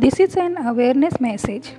This is an awareness message.